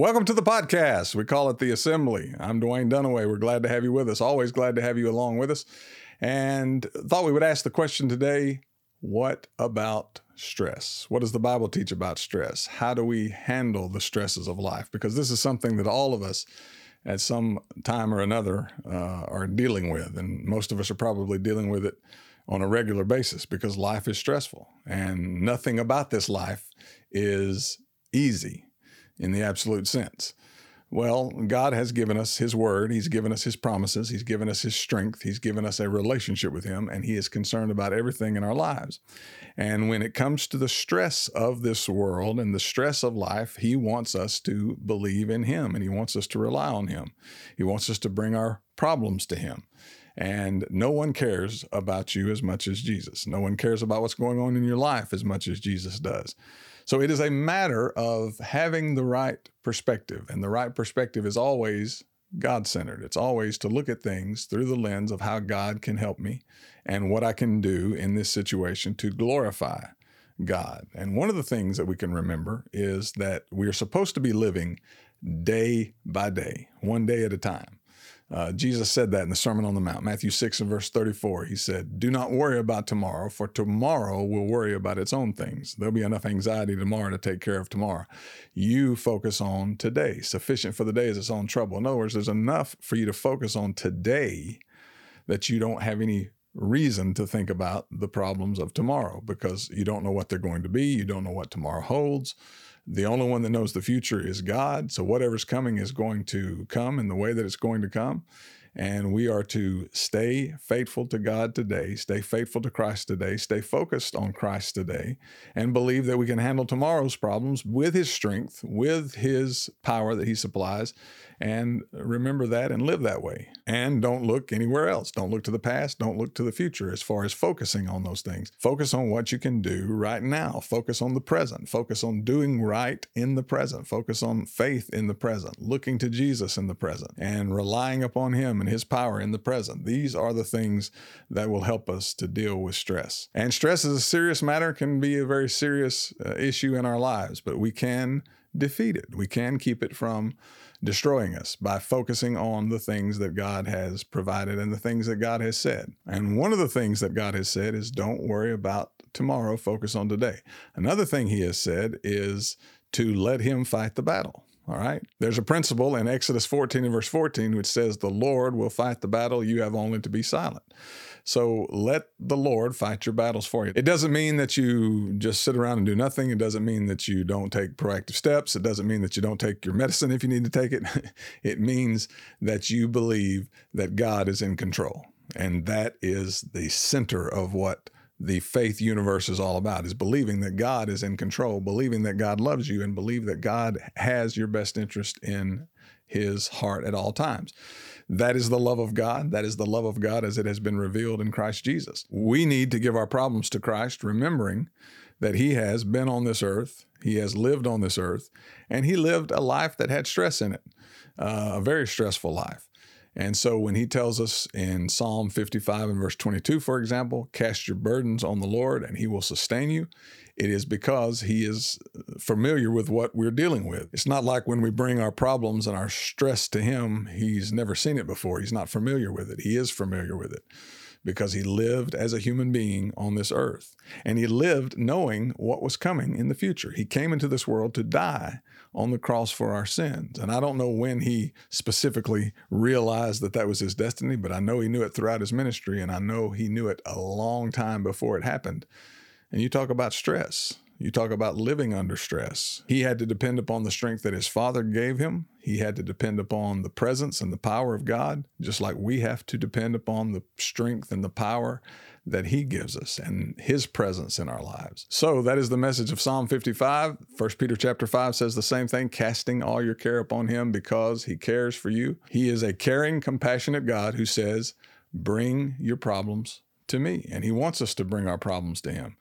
Welcome to the podcast. We call it The Assembly. I'm Dewayne Dunaway. We're glad to have you with us. Always glad to have you along with us. And thought we would ask the question today what about stress? What does the Bible teach about stress? How do we handle the stresses of life? Because this is something that all of us at some time or another uh, are dealing with. And most of us are probably dealing with it on a regular basis because life is stressful and nothing about this life is easy in the absolute sense. Well, God has given us His word. He's given us His promises. He's given us His strength. He's given us a relationship with Him, and He is concerned about everything in our lives. And when it comes to the stress of this world and the stress of life, He wants us to believe in Him and He wants us to rely on Him. He wants us to bring our problems to Him. And no one cares about you as much as Jesus. No one cares about what's going on in your life as much as Jesus does. So it is a matter of having the right perspective. And the right perspective is always God centered. It's always to look at things through the lens of how God can help me and what I can do in this situation to glorify God. And one of the things that we can remember is that we are supposed to be living day by day, one day at a time. Uh, Jesus said that in the Sermon on the Mount, Matthew 6 and verse 34. He said, Do not worry about tomorrow, for tomorrow will worry about its own things. There'll be enough anxiety tomorrow to take care of tomorrow. You focus on today. Sufficient for the day is its own trouble. In other words, there's enough for you to focus on today that you don't have any reason to think about the problems of tomorrow because you don't know what they're going to be. You don't know what tomorrow holds. The only one that knows the future is God. So whatever's coming is going to come in the way that it's going to come. And we are to stay faithful to God today, stay faithful to Christ today, stay focused on Christ today, and believe that we can handle tomorrow's problems with His strength, with His power that He supplies, and remember that and live that way. And don't look anywhere else. Don't look to the past. Don't look to the future as far as focusing on those things. Focus on what you can do right now. Focus on the present. Focus on doing right in the present. Focus on faith in the present, looking to Jesus in the present, and relying upon Him and His power in the present. These are the things that will help us to deal with stress. And stress is a serious matter, can be a very serious uh, issue in our lives, but we can defeat it. We can keep it from destroying us by focusing on the things that God has provided and the things that God has said. And one of the things that God has said is don't worry about tomorrow, focus on today. Another thing He has said is to let Him fight the battle. All right. There's a principle in Exodus 14 and verse 14 which says, The Lord will fight the battle, you have only to be silent. So let the Lord fight your battles for you. It doesn't mean that you just sit around and do nothing. It doesn't mean that you don't take proactive steps. It doesn't mean that you don't take your medicine if you need to take it. it means that you believe that God is in control. And that is the center of what the faith universe is all about is believing that God is in control, believing that God loves you and believe that God has your best interest in his heart at all times. That is the love of God. That is the love of God as it has been revealed in Christ Jesus. We need to give our problems to Christ, remembering that He has been on this earth, He has lived on this earth, and He lived a life that had stress in it, uh, a very stressful life. And so when he tells us in Psalm 55 and verse 22, for example, cast your burdens on the Lord and he will sustain you, it is because he is familiar with what we're dealing with. It's not like when we bring our problems and our stress to him, he's never seen it before. He's not familiar with it. He is familiar with it because he lived as a human being on this earth. And he lived knowing what was coming in the future. He came into this world to die on the cross for our sins. And I don't know when he specifically realized that that was his destiny, but I know he knew it throughout his ministry, and I know he knew it a long time before it happened. And you talk about stress. You talk about living under stress. He had to depend upon the strength that his father gave him. He had to depend upon the presence and the power of God, just like we have to depend upon the strength and the power that he gives us and his presence in our lives. So that is the message of Psalm 55. 1 Peter chapter 5 says the same thing, casting all your care upon him because he cares for you. He is a caring, compassionate God who says, "Bring your problems to me. And he wants us to bring our problems to him.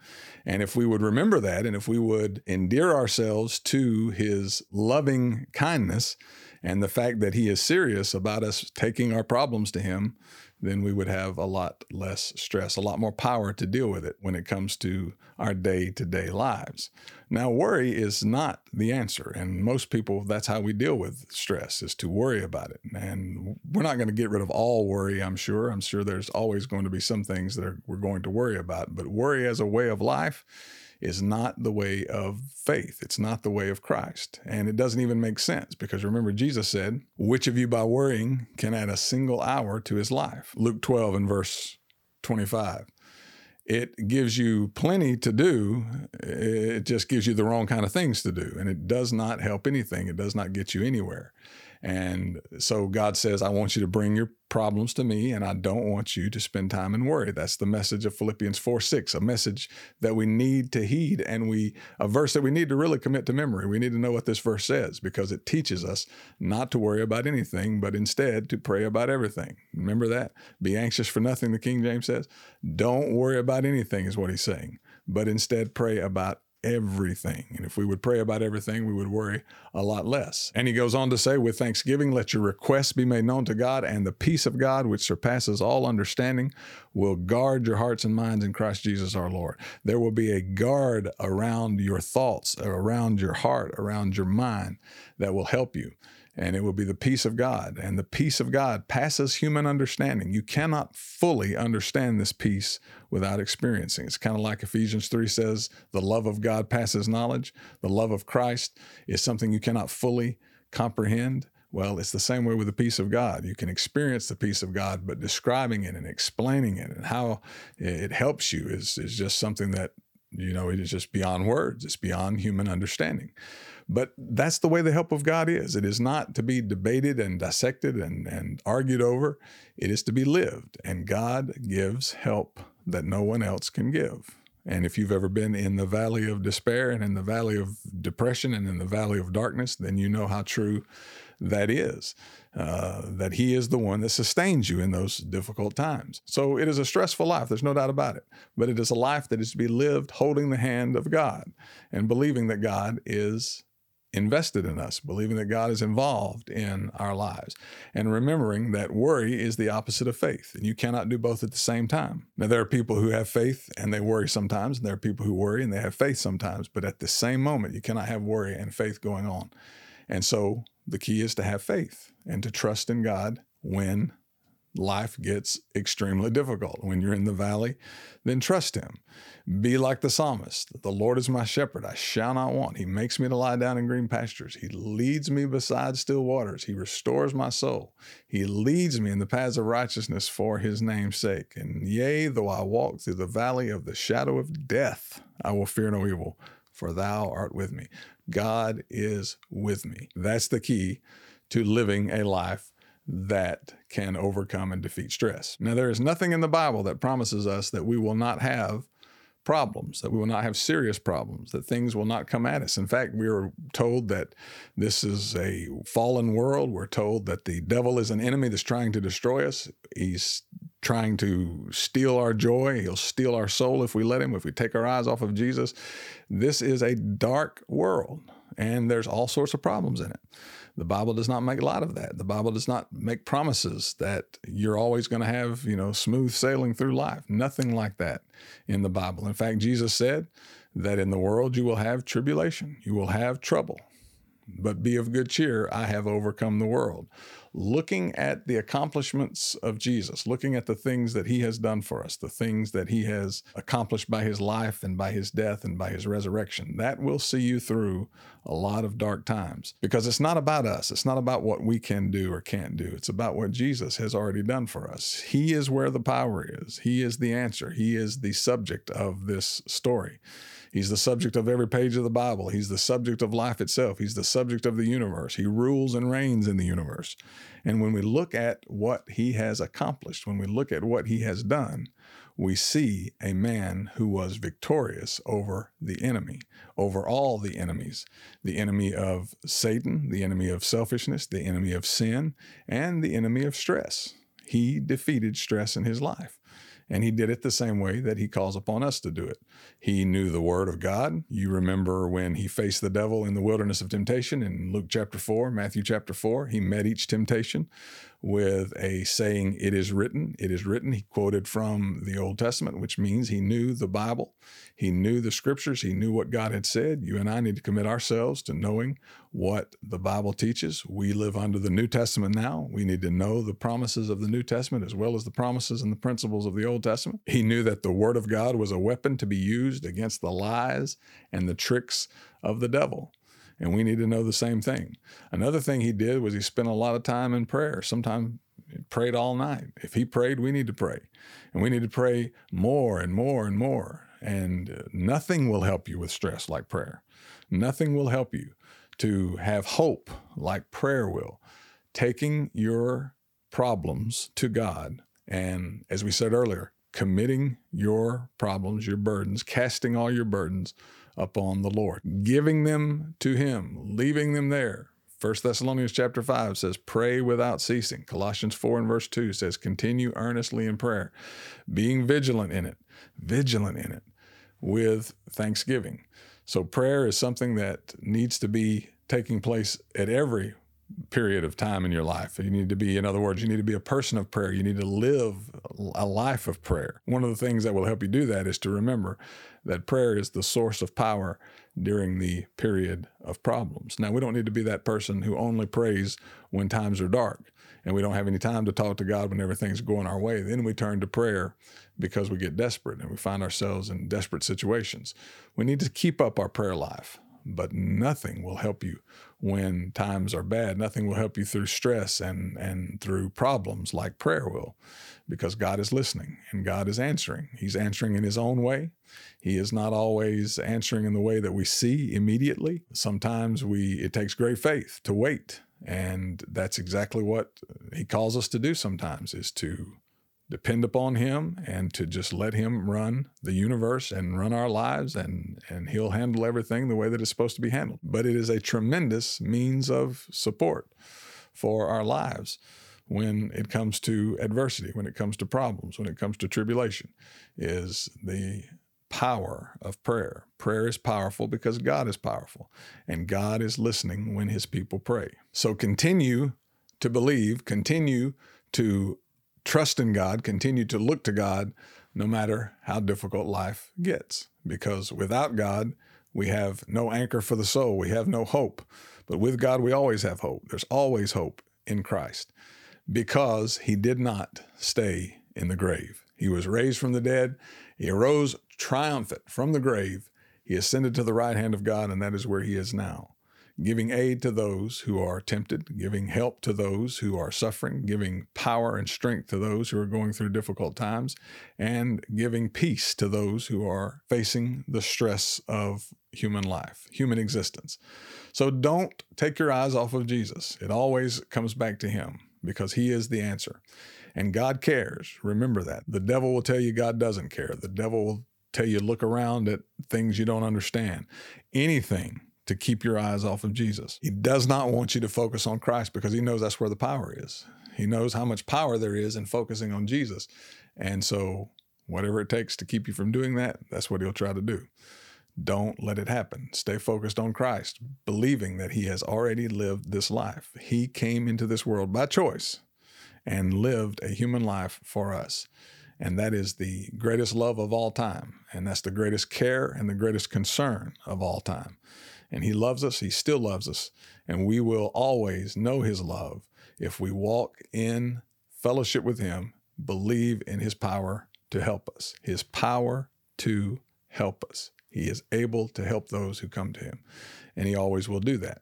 And if we would remember that, and if we would endear ourselves to his loving kindness and the fact that he is serious about us taking our problems to him, then we would have a lot less stress, a lot more power to deal with it when it comes to our day to day lives. Now, worry is not the answer. And most people, that's how we deal with stress, is to worry about it. And we're not going to get rid of all worry, I'm sure. I'm sure there's always going to be some things that are, we're going to worry about. But worry as a way of life, is not the way of faith. It's not the way of Christ. And it doesn't even make sense because remember, Jesus said, Which of you by worrying can add a single hour to his life? Luke 12 and verse 25. It gives you plenty to do. It just gives you the wrong kind of things to do. And it does not help anything. It does not get you anywhere. And so God says, I want you to bring your problems to me, and I don't want you to spend time in worry. That's the message of Philippians 4 6, a message that we need to heed, and we a verse that we need to really commit to memory. We need to know what this verse says because it teaches us not to worry about anything, but instead to pray about everything. Remember that? Be anxious for nothing, the King James says. Don't worry about anything, is what he's saying, but instead pray about everything. And if we would pray about everything, we would worry a lot less. And he goes on to say, with thanksgiving, let your requests be made known to God, and the peace of God, which surpasses all understanding, will guard your hearts and minds in Christ Jesus our Lord. There will be a guard around your thoughts, around your heart, around your mind that will help you and it will be the peace of God. And the peace of God passes human understanding. You cannot fully understand this peace without experiencing. It's kind of like Ephesians 3 says, the love of God passes knowledge. The love of Christ is something you cannot fully comprehend. Well, it's the same way with the peace of God. You can experience the peace of God, but describing it and explaining it and how it helps you is, is just something that, you know, it is just beyond words. It's beyond human understanding. But that's the way the help of God is. It is not to be debated and dissected and, and argued over, it is to be lived. And God gives help that no one else can give. And if you've ever been in the valley of despair and in the valley of depression and in the valley of darkness, then you know how true that is. Uh, that He is the one that sustains you in those difficult times. So it is a stressful life, there's no doubt about it. But it is a life that is to be lived holding the hand of God and believing that God is invested in us, believing that God is involved in our lives, and remembering that worry is the opposite of faith, and you cannot do both at the same time. Now, there are people who have faith and they worry sometimes, and there are people who worry and they have faith sometimes, but at the same moment, you cannot have worry and faith going on. And so, the key is to have faith and to trust in God when life gets extremely difficult. When you're in the valley, then trust Him. Be like the psalmist The Lord is my shepherd, I shall not want. He makes me to lie down in green pastures. He leads me beside still waters. He restores my soul. He leads me in the paths of righteousness for His name's sake. And yea, though I walk through the valley of the shadow of death, I will fear no evil, for Thou art with me. God is with me. That's the key to living a life that can overcome and defeat stress. Now, there is nothing in the Bible that promises us that we will not have problems, that we will not have serious problems, that things will not come at us. In fact, we are told that this is a fallen world. We're told that the devil is an enemy that's trying to destroy us. He's trying to steal our joy. He'll steal our soul if we let him, if we take our eyes off of Jesus. This is a dark world, and there's all sorts of problems in it. The Bible does not make a lot of that. The Bible does not make promises that you're always going to have, you know, smooth sailing through life. Nothing like that in the Bible. In fact, Jesus said that in the world you will have tribulation, you will have trouble. But be of good cheer, I have overcome the world looking at the accomplishments of Jesus, looking at the things that he has done for us, the things that he has accomplished by his life and by his death and by his resurrection, that will see you through a lot of dark times because it's not about us. It's not about what we can do or can't do. It's about what Jesus has already done for us. He is where the power is, He is the answer, He is the subject of this story. He's the subject of every page of the Bible. He's the subject of life itself. He's the subject of the universe. He rules and reigns in the universe. And when we look at what he has accomplished, when we look at what he has done, we see a man who was victorious over the enemy, over all the enemies the enemy of Satan, the enemy of selfishness, the enemy of sin, and the enemy of stress. He defeated stress in his life. And he did it the same way that he calls upon us to do it. He knew the word of God. You remember when he faced the devil in the wilderness of temptation in Luke chapter 4, Matthew chapter 4, he met each temptation with a saying, It is written, it is written. He quoted from the Old Testament, which means he knew the Bible, he knew the scriptures, he knew what God had said. You and I need to commit ourselves to knowing what the Bible teaches. We live under the New Testament now. We need to know the promises of the New Testament as well as the promises and the principles of the Old Testament. He knew that the Word of God was a weapon to be used against the lies and the tricks of the devil. And we need to know the same thing. Another thing he did was he spent a lot of time in prayer. Sometimes prayed all night. If he prayed, we need to pray. And we need to pray more and more and more. And uh, nothing will help you with stress like prayer. Nothing will help you to have hope like prayer will. Taking your problems to God, and as we said earlier, committing your problems, your burdens, casting all your burdens upon the Lord, giving them to him, leaving them there. 1 Thessalonians chapter 5 says, pray without ceasing. Colossians 4 and verse 2 says, continue earnestly in prayer, being vigilant in it, vigilant in it with thanksgiving. So prayer is something that needs to be taking place at every period of time in your life. You need to be, in other words, you need to be a person of prayer. You need to live a life of prayer. One of the things that will help you do that is to remember that prayer is the source of power during the period of problems. Now, we don't need to be that person who only prays when times are dark and we don't have any time to talk to God when everything's going our way. Then we turn to prayer because we get desperate and we find ourselves in desperate situations. We need to keep up our prayer life but nothing will help you when times are bad. Nothing will help you through stress and, and through problems like prayer will, because God is listening and God is answering. He's answering in His own way. He is not always answering in the way that we see immediately. Sometimes we it takes great faith to wait. And that's exactly what he calls us to do sometimes is to depend upon him and to just let him run the universe and run our lives and and he'll handle everything the way that it's supposed to be handled. But it is a tremendous means of support for our lives when it comes to adversity when it comes to problems when it comes to tribulation is the power of prayer. Prayer is powerful because God is powerful and God is listening when his people pray. So continue to believe continue to trust in God, continue to look to God no matter how difficult life gets. Because without God, we have no anchor for the soul, we have no hope. But with God, we always have hope. There's always hope in Christ because he did not stay in the grave. He was raised from the dead, he arose triumphant from the grave. He ascended to the right hand of God, and that is where he is now giving aid to those who are tempted, giving help to those who are suffering, giving power and strength to those who are going through difficult times, and giving peace to those who are facing the stress of human life, human existence. So don't take your eyes off of Jesus. It always comes back to Him because He is the answer. And God cares. Remember that. The devil will tell you God doesn't care. The devil will tell you look around at things you don't understand. Anything to keep your eyes off of Jesus. He does not want you to focus on Christ because he knows that's where the power is. He knows how much power there is in focusing on Jesus. And so, whatever it takes to keep you from doing that, that's what he'll try to do. Don't let it happen. Stay focused on Christ, believing that he has already lived this life. He came into this world by choice and lived a human life for us. And that is the greatest love of all time. And that's the greatest care and the greatest concern of all time and He loves us. He still loves us. And we will always know His love if we walk in fellowship with Him, believe in His power to help us, His power to help us. He is able to help those who come to Him, and He always will do that.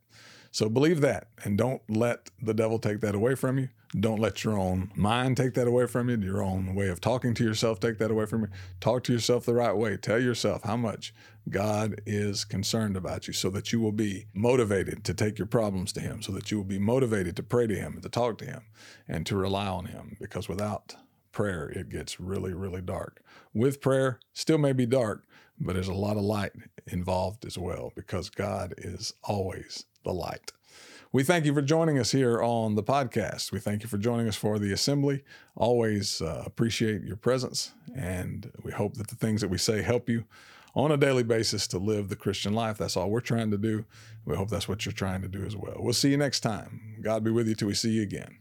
So believe that and don't let the devil take that away from you. Don't let your own mind take that away from you, your own way of talking to yourself take that away from you. Talk to yourself the right way. Tell yourself how much God is concerned about you so that you will be motivated to take your problems to Him, so that you will be motivated to pray to Him and to talk to Him and to rely on Him. Because without prayer, it gets really, really dark. With prayer, still may be dark, but there's a lot of light involved as well because God is always the light. We thank you for joining us here on the podcast. We thank you for joining us for the assembly. Always uh, appreciate your presence, and we hope that the things that we say help you on a daily basis to live the Christian life. That's all we're trying to do. We hope that's what you're trying to do as well. We'll see you next time. God be with you till we see you again.